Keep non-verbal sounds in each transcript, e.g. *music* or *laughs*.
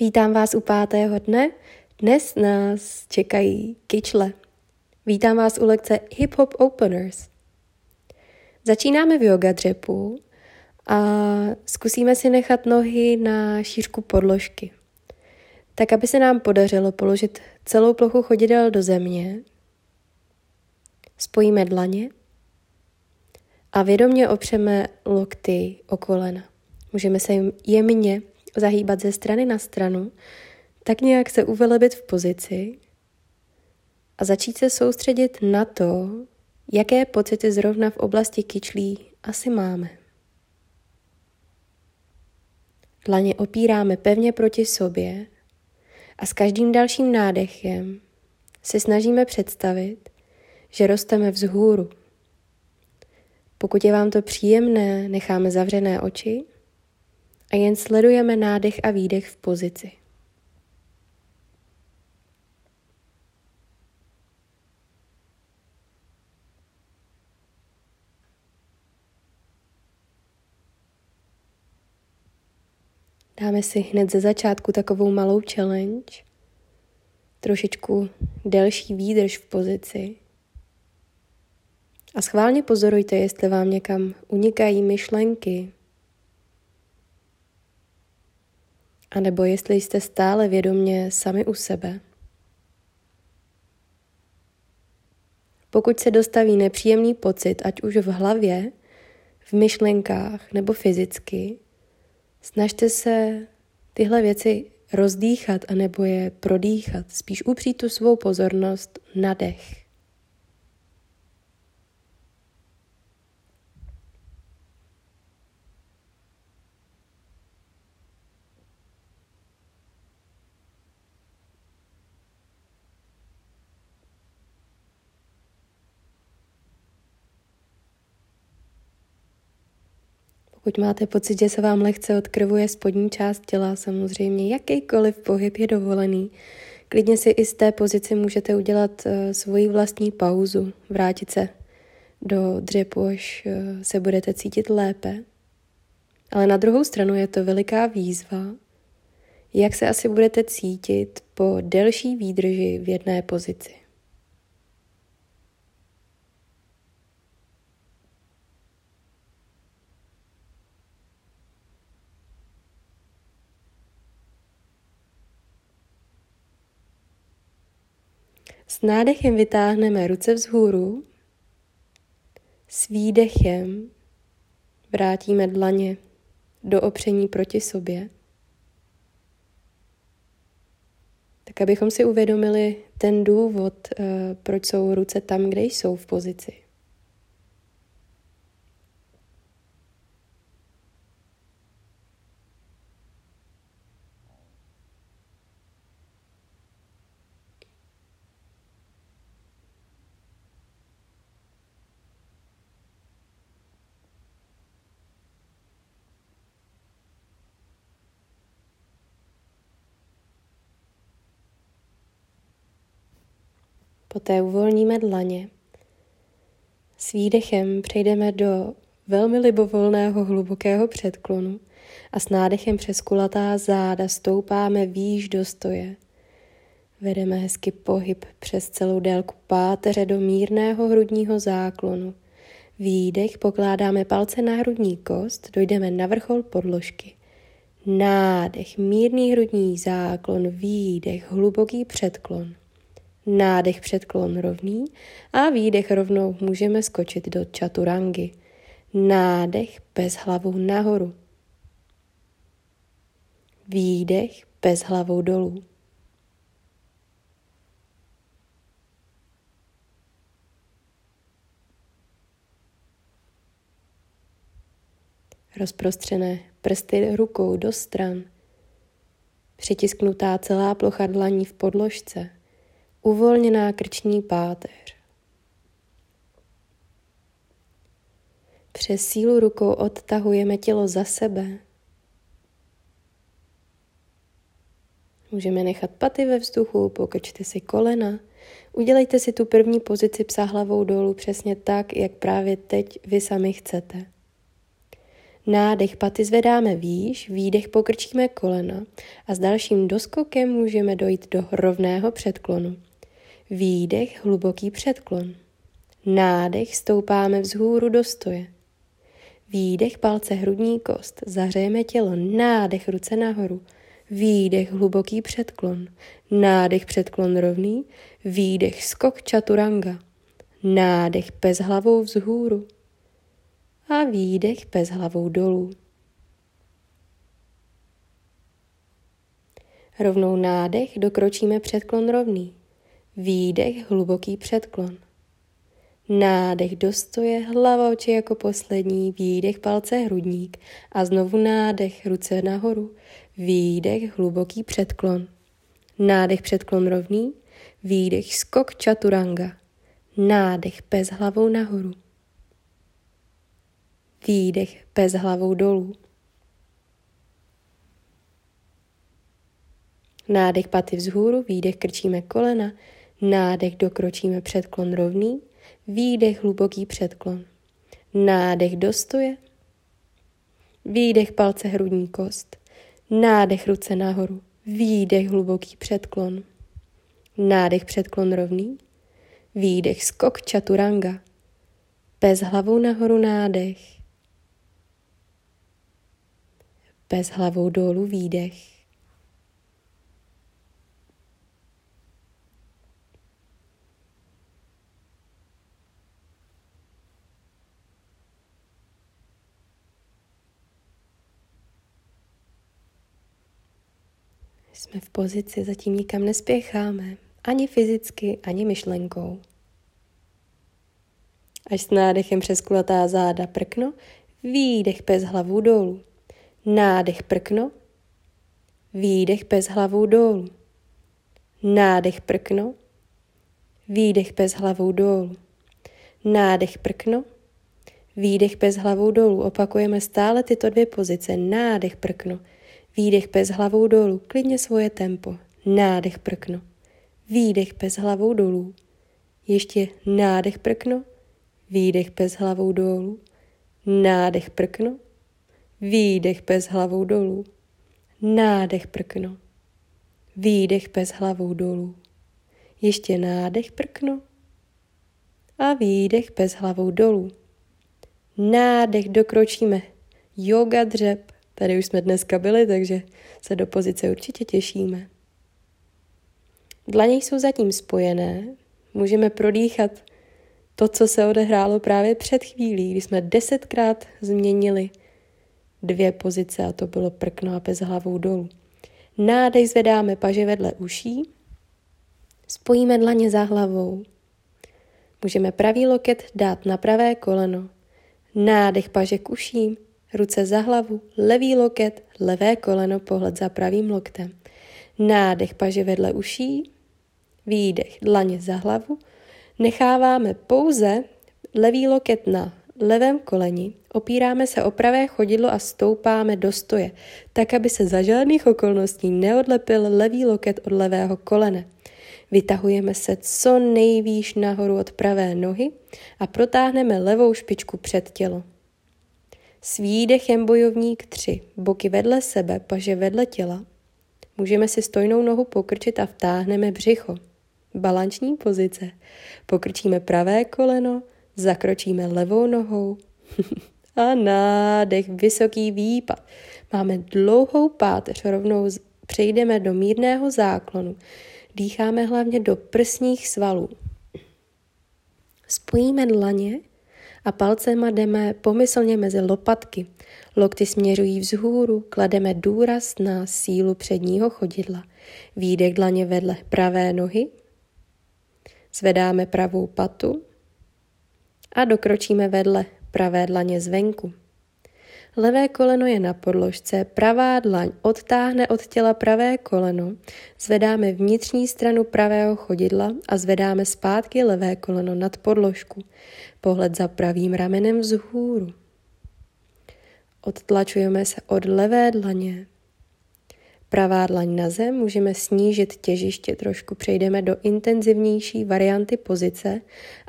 Vítám vás u pátého dne. Dnes nás čekají kyčle. Vítám vás u lekce Hip Hop Openers. Začínáme v yoga dřepu a zkusíme si nechat nohy na šířku podložky. Tak, aby se nám podařilo položit celou plochu chodidel do země, spojíme dlaně a vědomně opřeme lokty o kolena. Můžeme se jemně zahýbat ze strany na stranu, tak nějak se uvelebit v pozici a začít se soustředit na to, jaké pocity zrovna v oblasti kyčlí asi máme. Dlaně opíráme pevně proti sobě a s každým dalším nádechem se snažíme představit, že rosteme vzhůru. Pokud je vám to příjemné, necháme zavřené oči a jen sledujeme nádech a výdech v pozici. Dáme si hned ze začátku takovou malou challenge, trošičku delší výdrž v pozici. A schválně pozorujte, jestli vám někam unikají myšlenky, A nebo jestli jste stále vědomě sami u sebe. Pokud se dostaví nepříjemný pocit, ať už v hlavě, v myšlenkách nebo fyzicky, snažte se tyhle věci rozdýchat anebo je prodýchat, spíš upřít tu svou pozornost na dech. Pokud máte pocit, že se vám lehce odkrvuje spodní část těla, samozřejmě jakýkoliv pohyb je dovolený. Klidně si i z té pozici můžete udělat uh, svoji vlastní pauzu, vrátit se do dřepu, až uh, se budete cítit lépe. Ale na druhou stranu je to veliká výzva, jak se asi budete cítit po delší výdrži v jedné pozici. S nádechem vytáhneme ruce vzhůru, s výdechem vrátíme dlaně do opření proti sobě. Tak abychom si uvědomili ten důvod, eh, proč jsou ruce tam, kde jsou v pozici. Poté uvolníme dlaně. S výdechem přejdeme do velmi libovolného hlubokého předklonu a s nádechem přes kulatá záda stoupáme výš do stoje. Vedeme hezky pohyb přes celou délku páteře do mírného hrudního záklonu. Výdech pokládáme palce na hrudní kost, dojdeme na vrchol podložky. Nádech, mírný hrudní záklon, výdech, hluboký předklon. Nádech předklon rovný a výdech rovnou můžeme skočit do čaturangy. Nádech bez hlavou nahoru. Výdech bez hlavou dolů. Rozprostřené prsty rukou do stran. Přitisknutá celá plocha dlaní v podložce uvolněná krční páteř. Přes sílu rukou odtahujeme tělo za sebe. Můžeme nechat paty ve vzduchu, pokrčte si kolena. Udělejte si tu první pozici psa hlavou dolů přesně tak, jak právě teď vy sami chcete. Nádech paty zvedáme výš, výdech pokrčíme kolena a s dalším doskokem můžeme dojít do rovného předklonu. Výdech, hluboký předklon. Nádech stoupáme vzhůru do stoje. Výdech palce hrudní kost, zahřejeme tělo, nádech ruce nahoru. Výdech hluboký předklon, nádech předklon rovný, výdech skok čaturanga, nádech pes hlavou vzhůru a výdech pes hlavou dolů. Rovnou nádech dokročíme předklon rovný, výdech hluboký předklon. Nádech do stoje, hlava oči jako poslední, výdech palce hrudník a znovu nádech, ruce nahoru, výdech hluboký předklon. Nádech předklon rovný, výdech skok čaturanga, nádech pes hlavou nahoru. Výdech pes hlavou dolů. Nádech paty vzhůru, výdech krčíme kolena, nádech dokročíme předklon rovný, výdech hluboký předklon. Nádech do stoje, výdech palce hrudní kost, nádech ruce nahoru, výdech hluboký předklon. Nádech předklon rovný, výdech skok čaturanga, pes hlavou nahoru nádech, pes hlavou dolů výdech. Jsme v pozici, zatím nikam nespěcháme, ani fyzicky, ani myšlenkou. Až s nádechem přes kulatá záda prkno, výdech pes hlavou dolů. Nádech prkno, výdech pes hlavou dolů. Nádech prkno, výdech pes hlavou dolů. Nádech prkno, výdech pes hlavou dolů. Opakujeme stále tyto dvě pozice. Nádech prkno, výdech pes hlavou dolů. Klidně svoje tempo. Nádech prkno, výdech pes hlavou dolů. Ještě nádech prkno, výdech pes hlavou dolů. Nádech prkno, Výdech pes hlavou dolů. Nádech prkno. Výdech pes hlavou dolů. Ještě nádech prkno. A výdech pes hlavou dolů. Nádech dokročíme. Yoga dřep. Tady už jsme dneska byli, takže se do pozice určitě těšíme. Dlaně jsou zatím spojené. Můžeme prodýchat to, co se odehrálo právě před chvílí, kdy jsme desetkrát změnili dvě pozice a to bylo prkno a pes hlavou dolů. Nádech zvedáme paže vedle uší, spojíme dlaně za hlavou. Můžeme pravý loket dát na pravé koleno. Nádech paže k uším, ruce za hlavu, levý loket, levé koleno, pohled za pravým loktem. Nádech paže vedle uší, výdech dlaně za hlavu. Necháváme pouze levý loket na levém koleni, opíráme se o pravé chodidlo a stoupáme do stoje, tak aby se za žádných okolností neodlepil levý loket od levého kolene. Vytahujeme se co nejvýš nahoru od pravé nohy a protáhneme levou špičku před tělo. S výdechem bojovník 3, boky vedle sebe, paže vedle těla. Můžeme si stojnou nohu pokrčit a vtáhneme břicho. Balanční pozice. Pokrčíme pravé koleno, Zakročíme levou nohou *laughs* a nádech, vysoký výpad. Máme dlouhou páteř, rovnou přejdeme do mírného záklonu. Dýcháme hlavně do prsních svalů. Spojíme dlaně a palcema jdeme pomyslně mezi lopatky. Lokty směřují vzhůru, klademe důraz na sílu předního chodidla. Výdech dlaně vedle pravé nohy. Zvedáme pravou patu a dokročíme vedle pravé dlaně zvenku. Levé koleno je na podložce, pravá dlaň odtáhne od těla pravé koleno, zvedáme vnitřní stranu pravého chodidla a zvedáme zpátky levé koleno nad podložku. Pohled za pravým ramenem vzhůru. Odtlačujeme se od levé dlaně Pravá dlaň na zem, můžeme snížit těžiště trošku, přejdeme do intenzivnější varianty pozice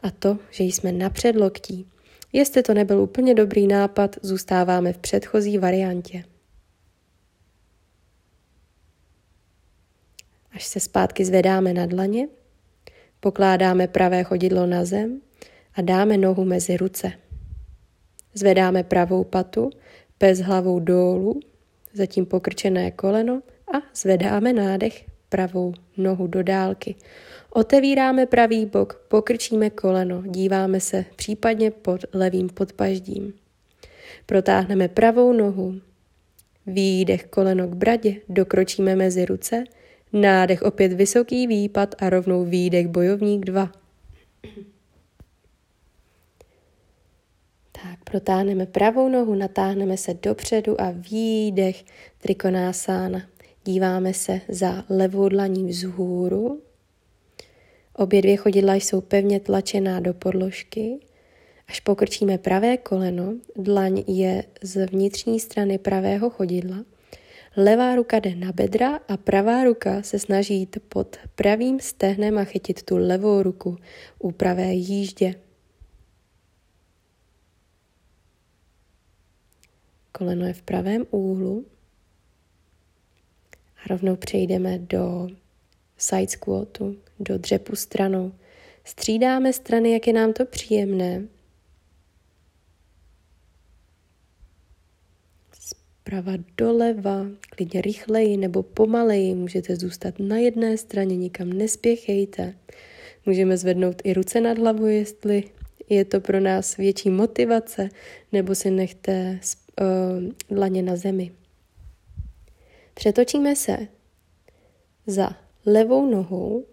a to, že jsme napřed loktí. Jestli to nebyl úplně dobrý nápad, zůstáváme v předchozí variantě. Až se zpátky zvedáme na dlaně, pokládáme pravé chodidlo na zem a dáme nohu mezi ruce. Zvedáme pravou patu, pes hlavou dolů, zatím pokrčené koleno a zvedáme nádech pravou nohu do dálky. Otevíráme pravý bok, pokrčíme koleno, díváme se případně pod levým podpaždím. Protáhneme pravou nohu, výdech koleno k bradě, dokročíme mezi ruce, nádech opět vysoký výpad a rovnou výdech bojovník 2. Tak, protáhneme pravou nohu, natáhneme se dopředu a výdech trikonásána. Díváme se za levou dlaní vzhůru. Obě dvě chodidla jsou pevně tlačená do podložky. Až pokrčíme pravé koleno, dlaň je z vnitřní strany pravého chodidla. Levá ruka jde na bedra a pravá ruka se snaží jít pod pravým stehnem a chytit tu levou ruku u pravé jíždě. Koleno je v pravém úhlu. A rovnou přejdeme do side squatu, do dřepu stranou. Střídáme strany, jak je nám to příjemné. Zprava doleva, klidně rychleji nebo pomaleji, můžete zůstat na jedné straně, nikam nespěchejte. Můžeme zvednout i ruce nad hlavu, jestli je to pro nás větší motivace, nebo si nechte uh, dlaně na zemi. Přetočíme se za levou nohou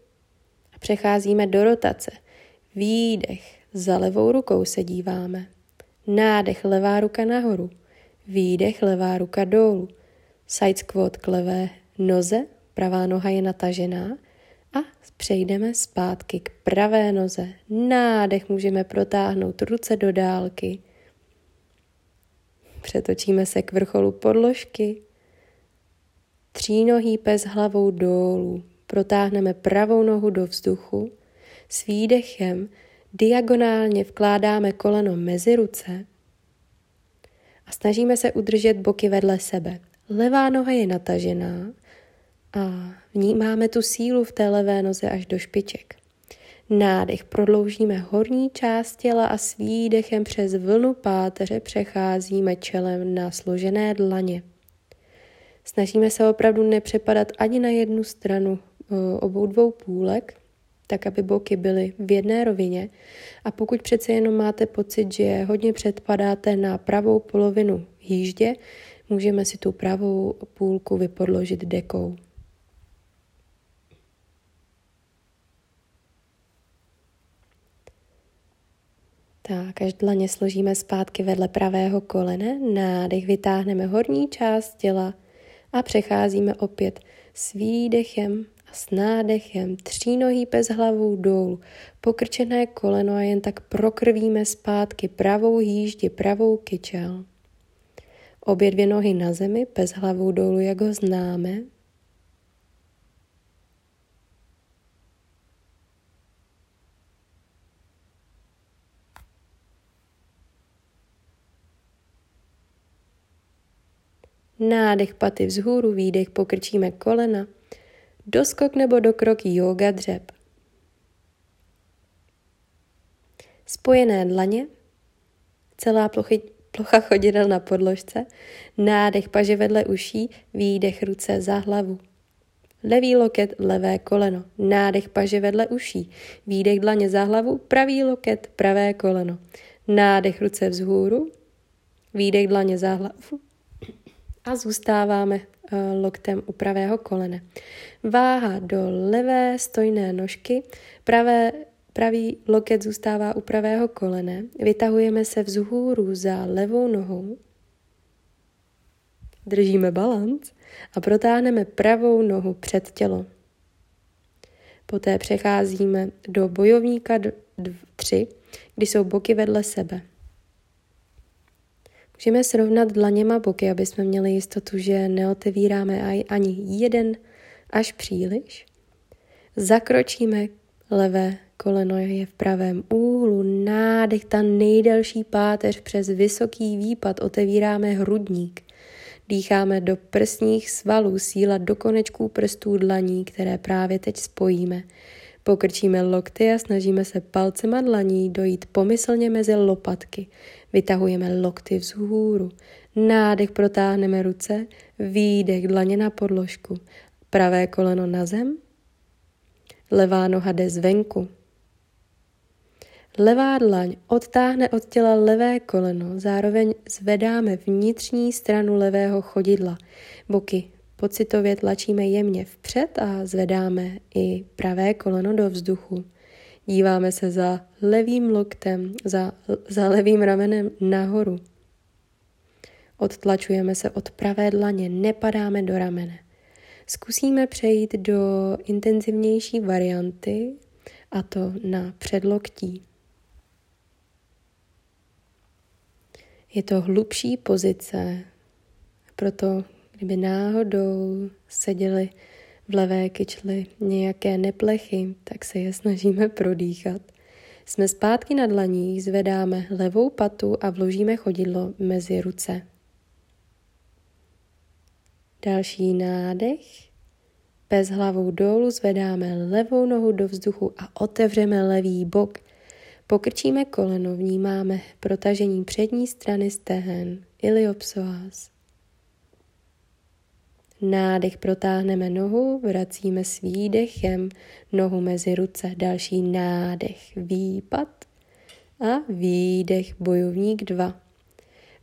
a přecházíme do rotace. Výdech, za levou rukou se díváme. Nádech, levá ruka nahoru. Výdech, levá ruka dolů. Side squat k levé noze, pravá noha je natažená a přejdeme zpátky k pravé noze. Nádech můžeme protáhnout ruce do dálky. Přetočíme se k vrcholu podložky. Třínohý pes hlavou dolů. Protáhneme pravou nohu do vzduchu. S výdechem diagonálně vkládáme koleno mezi ruce a snažíme se udržet boky vedle sebe. Levá noha je natažená a vnímáme tu sílu v té levé noze až do špiček. Nádech prodloužíme horní část těla a s výdechem přes vlnu páteře přecházíme čelem na složené dlaně. Snažíme se opravdu nepřepadat ani na jednu stranu obou dvou půlek, tak aby boky byly v jedné rovině. A pokud přece jenom máte pocit, že hodně předpadáte na pravou polovinu jíždě, můžeme si tu pravou půlku vypodložit dekou. Tak, až dlaně složíme zpátky vedle pravého kolene, nádech vytáhneme horní část těla a přecházíme opět s výdechem a s nádechem. Třínohý pes hlavou dolů, pokrčené koleno a jen tak prokrvíme zpátky pravou hýždi, pravou kyčel. Obě dvě nohy na zemi, pes hlavou dolů, jak ho známe, Nádech paty vzhůru, výdech pokrčíme kolena. Doskok nebo dokrok yoga dřep. Spojené dlaně, celá plochy, plocha chodidel na podložce, nádech paže vedle uší, výdech ruce za hlavu. Levý loket, levé koleno, nádech paže vedle uší, výdech dlaně za hlavu, pravý loket, pravé koleno, nádech ruce vzhůru, výdech dlaně za hlavu, a zůstáváme eh, loktem u pravého kolene. Váha do levé stojné nožky, pravé, pravý loket zůstává u pravého kolene, vytahujeme se vzhůru za levou nohou, držíme balanc a protáhneme pravou nohu před tělo. Poté přecházíme do bojovníka 3, kdy jsou boky vedle sebe. Můžeme srovnat dlaněma boky, aby jsme měli jistotu, že neotevíráme ani jeden až příliš. Zakročíme levé koleno je v pravém úhlu, nádech, ta nejdelší páteř přes vysoký výpad, otevíráme hrudník. Dýcháme do prsních svalů, síla do konečků prstů dlaní, které právě teď spojíme. Pokrčíme lokty a snažíme se palcema dlaní dojít pomyslně mezi lopatky. Vytahujeme lokty vzhůru. Nádech protáhneme ruce, výdech dlaně na podložku. Pravé koleno na zem, levá noha jde zvenku. Levá dlaň odtáhne od těla levé koleno, zároveň zvedáme vnitřní stranu levého chodidla. Boky pocitově tlačíme jemně vpřed a zvedáme i pravé koleno do vzduchu. Díváme se za levým loktem, za, za levým ramenem nahoru. Odtlačujeme se od pravé dlaně, nepadáme do ramene. Zkusíme přejít do intenzivnější varianty, a to na předloktí. Je to hlubší pozice, proto kdyby náhodou seděli v levé kyčli nějaké neplechy, tak se je snažíme prodýchat. Jsme zpátky na dlaních, zvedáme levou patu a vložíme chodidlo mezi ruce. Další nádech. Bez hlavou dolů zvedáme levou nohu do vzduchu a otevřeme levý bok. Pokrčíme koleno, vnímáme protažení přední strany stehen, iliopsoas. Nádech protáhneme nohu, vracíme s výdechem nohu mezi ruce. Další nádech, výpad a výdech, bojovník 2.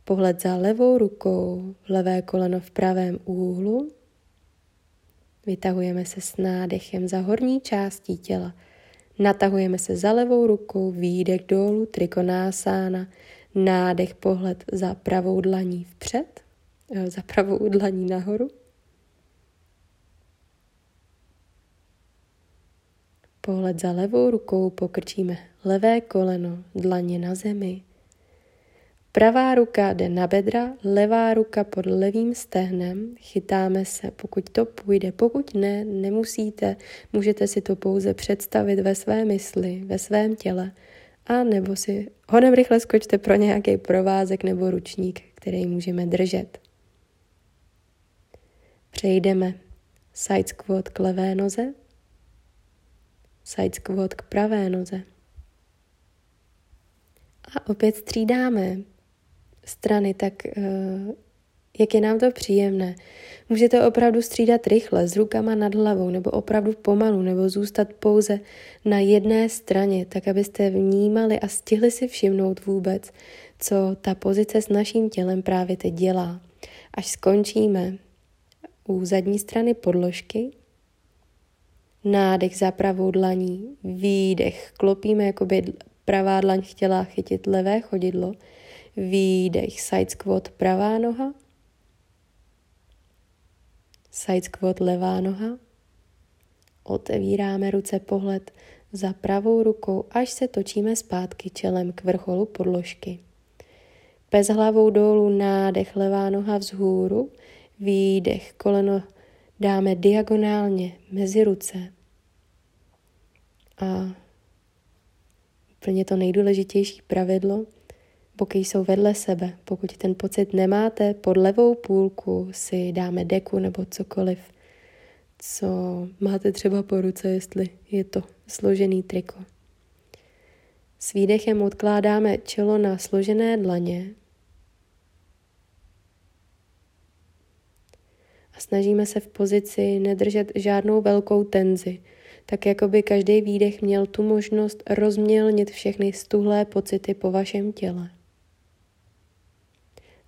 Pohled za levou rukou, levé koleno v pravém úhlu. Vytahujeme se s nádechem za horní částí těla. Natahujeme se za levou rukou, výdech dolů, trikonásána, nádech, pohled za pravou dlaní vpřed, eh, za pravou dlaní nahoru. Pohled za levou rukou pokrčíme levé koleno, dlaně na zemi, Pravá ruka jde na bedra, levá ruka pod levým stehnem, chytáme se, pokud to půjde, pokud ne, nemusíte, můžete si to pouze představit ve své mysli, ve svém těle, a nebo si honem rychle skočte pro nějaký provázek nebo ručník, který můžeme držet. Přejdeme. Side squat k levé noze, side squat k pravé noze. A opět střídáme strany, tak eh, jak je nám to příjemné. Můžete opravdu střídat rychle, s rukama nad hlavou, nebo opravdu pomalu, nebo zůstat pouze na jedné straně, tak abyste vnímali a stihli si všimnout vůbec, co ta pozice s naším tělem právě teď dělá. Až skončíme u zadní strany podložky, nádech za pravou dlaní, výdech, klopíme, jako by pravá dlaň chtěla chytit levé chodidlo, Výdech, side squat pravá noha. Side squat levá noha. Otevíráme ruce pohled za pravou rukou, až se točíme zpátky čelem k vrcholu podložky. Bez hlavou dolů nádech, levá noha vzhůru, výdech, koleno dáme diagonálně mezi ruce. A úplně to nejdůležitější pravidlo, Boky jsou vedle sebe. Pokud ten pocit nemáte, pod levou půlku si dáme deku nebo cokoliv, co máte třeba po ruce, jestli je to složený triko. S výdechem odkládáme čelo na složené dlaně a snažíme se v pozici nedržet žádnou velkou tenzi, tak jako by každý výdech měl tu možnost rozmělnit všechny stuhlé pocity po vašem těle.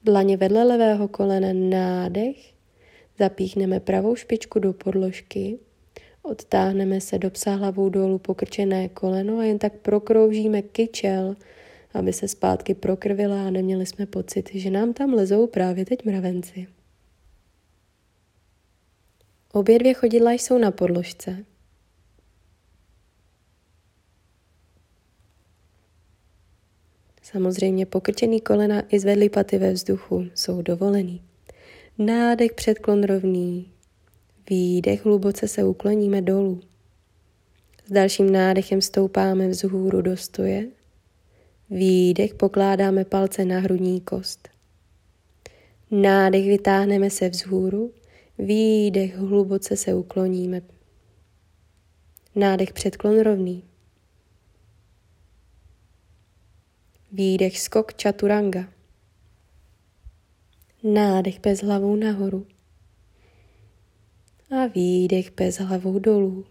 Dlaně vedle levého kolene nádech, zapíchneme pravou špičku do podložky, odtáhneme se do psa hlavou dolů pokrčené koleno a jen tak prokroužíme kyčel, aby se zpátky prokrvila a neměli jsme pocit, že nám tam lezou právě teď mravenci. Obě dvě chodidla jsou na podložce. Samozřejmě pokrčený kolena i zvedlý paty ve vzduchu jsou dovolený. Nádech předklon rovný, výdech hluboce se ukloníme dolů. S dalším nádechem stoupáme vzhůru do stoje. Výdech pokládáme palce na hrudní kost. Nádech vytáhneme se vzhůru, výdech hluboce se ukloníme. Nádech předklon rovný. Výdech skok čaturanga. Nádech bez hlavou nahoru. A výdech bez hlavou dolů.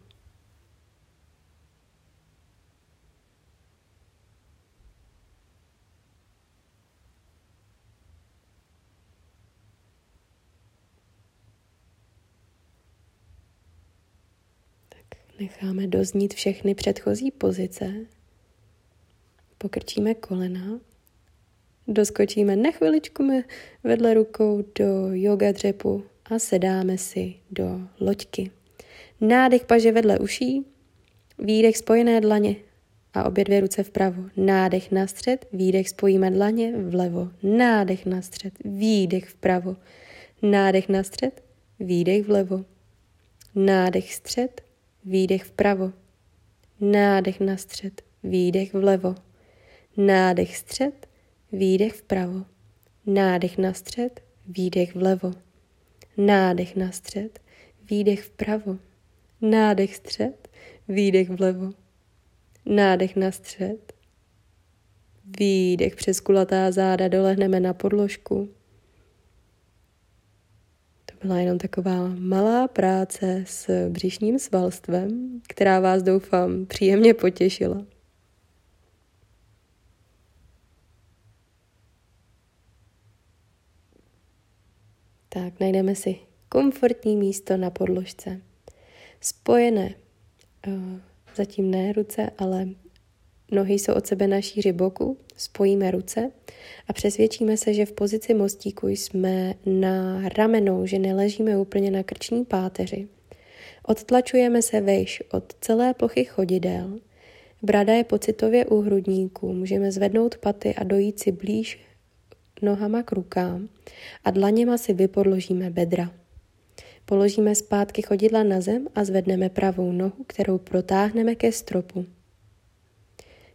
necháme doznít všechny předchozí pozice, pokrčíme kolena, doskočíme na chviličku vedle rukou do yoga dřepu a sedáme si do loďky. Nádech paže vedle uší, výdech spojené dlaně a obě dvě ruce vpravo. Nádech na střed, výdech spojíme dlaně vlevo. Nádech na střed, výdech vpravo. Nádech na střed, výdech vlevo. Nádech střed, výdech vpravo, nádech na střed, výdech vlevo, nádech střed, výdech vpravo, nádech na střed, výdech vlevo, nádech na střed, výdech vpravo, nádech střed, výdech vlevo, nádech na střed, výdech přes kulatá záda dolehneme na podložku, byla jenom taková malá práce s břišním svalstvem, která vás doufám příjemně potěšila. Tak najdeme si komfortní místo na podložce. Spojené, uh, zatím ne ruce, ale Nohy jsou od sebe na šíři boku, spojíme ruce a přesvědčíme se, že v pozici mostíku jsme na ramenou, že neležíme úplně na krční páteři. Odtlačujeme se vejš od celé plochy chodidel. Brada je pocitově u hrudníku, můžeme zvednout paty a dojít si blíž nohama k rukám a dlaněma si vypodložíme bedra. Položíme zpátky chodidla na zem a zvedneme pravou nohu, kterou protáhneme ke stropu.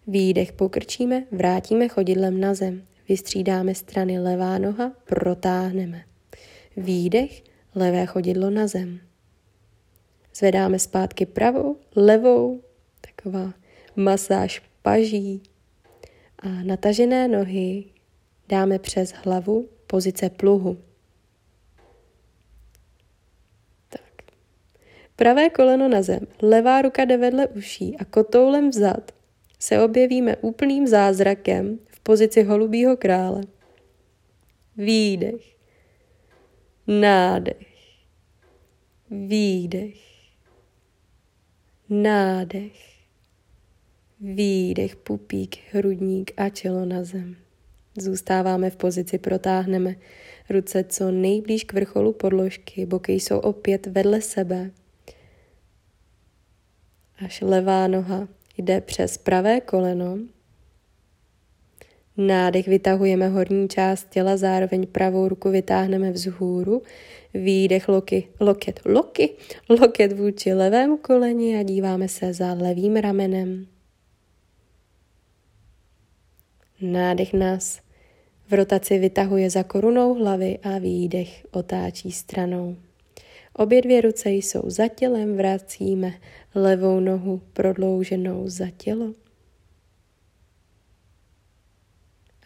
Výdech pokrčíme, vrátíme chodidlem na zem. Vystřídáme strany levá noha, protáhneme. Výdech, levé chodidlo na zem. Zvedáme zpátky pravou, levou, taková masáž paží. A natažené nohy dáme přes hlavu, pozice pluhu. Tak. Pravé koleno na zem, levá ruka jde vedle uší a kotoulem vzad se objevíme úplným zázrakem v pozici holubího krále. Výdech, nádech, výdech, nádech, výdech, pupík, hrudník a čelo na zem. Zůstáváme v pozici, protáhneme ruce co nejblíž k vrcholu podložky, boky jsou opět vedle sebe. Až levá noha jde přes pravé koleno. Nádech vytahujeme horní část těla, zároveň pravou ruku vytáhneme vzhůru. Výdech loky, loket, loky, loket vůči levému koleni a díváme se za levým ramenem. Nádech nás v rotaci vytahuje za korunou hlavy a výdech otáčí stranou. Obě dvě ruce jsou za tělem, vracíme levou nohu prodlouženou za tělo.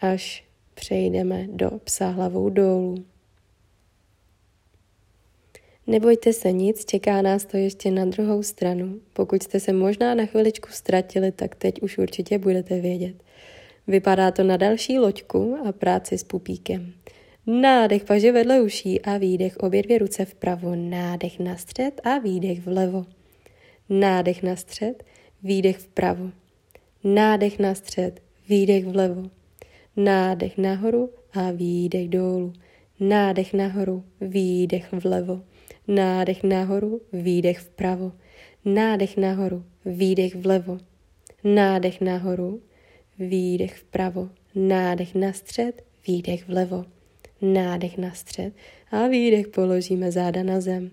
Až přejdeme do psa hlavou dolů. Nebojte se nic, čeká nás to ještě na druhou stranu. Pokud jste se možná na chviličku ztratili, tak teď už určitě budete vědět. Vypadá to na další loďku a práci s pupíkem. Nádech paže vedle uší a výdech obě dvě ruce vpravo. Nádech na střed a výdech vlevo. Nádech na střed, výdech vpravo. Nádech na střed, výdech vlevo. Nádech nahoru a výdech dolů. Nádech nahoru, výdech vlevo. Nádech nahoru, výdech vpravo. Nádech nahoru, výdech vlevo. Nádech nahoru, výdech vpravo. Nádech na střed, výdech vlevo. Nádech na střed a výdech položíme záda na zem.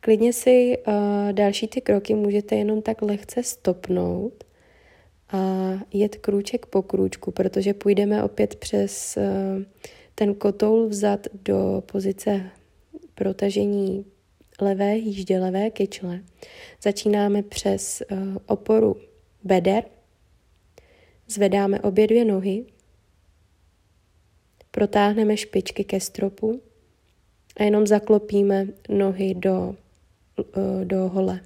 Klidně si uh, další ty kroky můžete jenom tak lehce stopnout a jet krůček po krůčku, protože půjdeme opět přes uh, ten kotoul vzad do pozice protažení levé jíždě, levé kyčle. Začínáme přes uh, oporu beder, zvedáme obě dvě nohy, protáhneme špičky ke stropu a jenom zaklopíme nohy do, uh, do hole.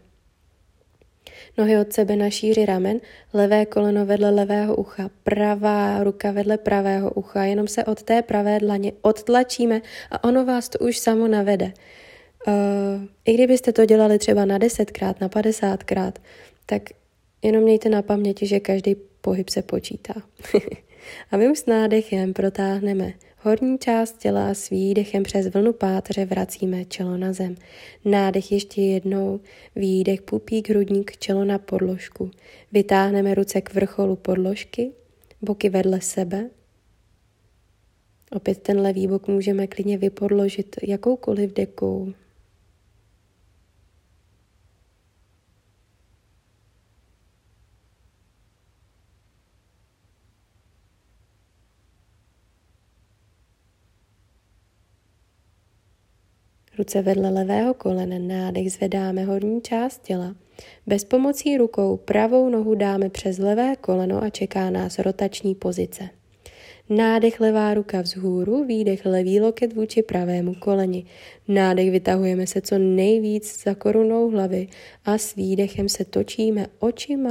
Nohy od sebe na šíři ramen, levé koleno vedle levého ucha, pravá ruka vedle pravého ucha, jenom se od té pravé dlaně odtlačíme a ono vás to už samo navede. Uh, I kdybyste to dělali třeba na desetkrát, na padesátkrát, tak jenom mějte na paměti, že každý pohyb se počítá. *laughs* a my už s nádechem protáhneme horní část těla s výdechem přes vlnu pátře vracíme čelo na zem. Nádech ještě jednou, výdech pupík, hrudník, čelo na podložku. Vytáhneme ruce k vrcholu podložky, boky vedle sebe. Opět ten levý bok můžeme klidně vypodložit jakoukoliv dekou, Ruce vedle levého kolene, nádech zvedáme horní část těla. Bez pomocí rukou pravou nohu dáme přes levé koleno a čeká nás rotační pozice. Nádech levá ruka vzhůru, výdech levý loket vůči pravému koleni. Nádech vytahujeme se co nejvíc za korunou hlavy a s výdechem se točíme očima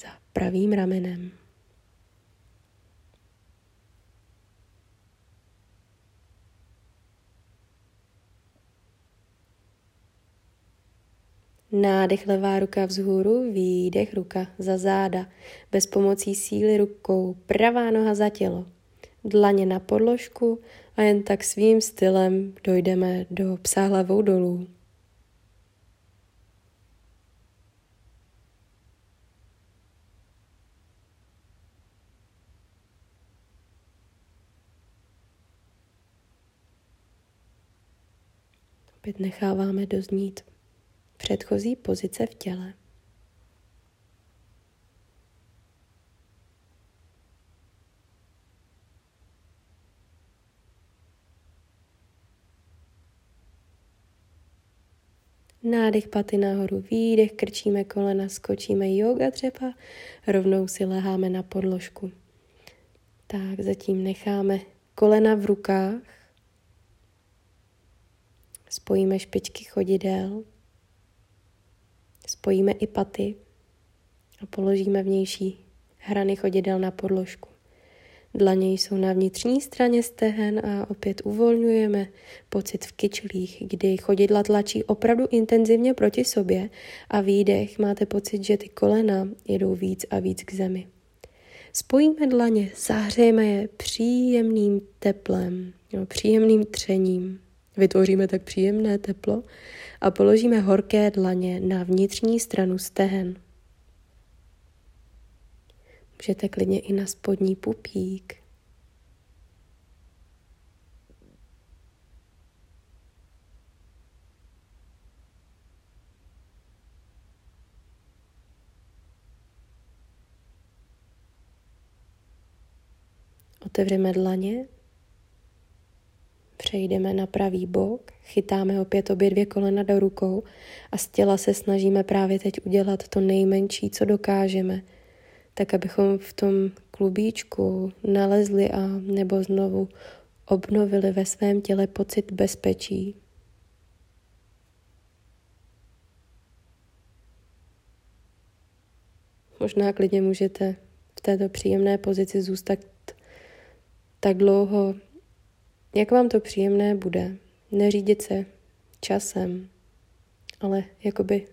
za pravým ramenem. Nádech levá ruka vzhůru, výdech ruka za záda. Bez pomocí síly rukou pravá noha za tělo. Dlaně na podložku a jen tak svým stylem dojdeme do psa hlavou dolů. Opět necháváme doznít předchozí pozice v těle. Nádech paty nahoru, výdech, krčíme kolena, skočíme yoga třeba, rovnou si leháme na podložku. Tak zatím necháme kolena v rukách, spojíme špičky chodidel, Spojíme i paty a položíme vnější hrany chodidel na podložku. Dlaně jsou na vnitřní straně stehen a opět uvolňujeme pocit v kyčlích, kdy chodidla tlačí opravdu intenzivně proti sobě a výdech máte pocit, že ty kolena jedou víc a víc k zemi. Spojíme dlaně, zahřejeme je příjemným teplem, jo, příjemným třením. Vytvoříme tak příjemné teplo a položíme horké dlaně na vnitřní stranu stehen. Můžete klidně i na spodní pupík. Otevřeme dlaně Přejdeme na pravý bok, chytáme opět obě dvě kolena do rukou a z těla se snažíme právě teď udělat to nejmenší, co dokážeme, tak abychom v tom klubíčku nalezli a nebo znovu obnovili ve svém těle pocit bezpečí. Možná klidně můžete v této příjemné pozici zůstat tak dlouho, jak vám to příjemné bude, neřídit se časem, ale jakoby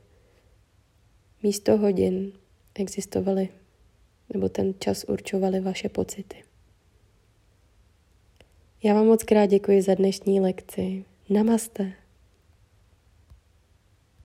místo hodin existovaly, nebo ten čas určovaly vaše pocity. Já vám moc krát děkuji za dnešní lekci. Namaste.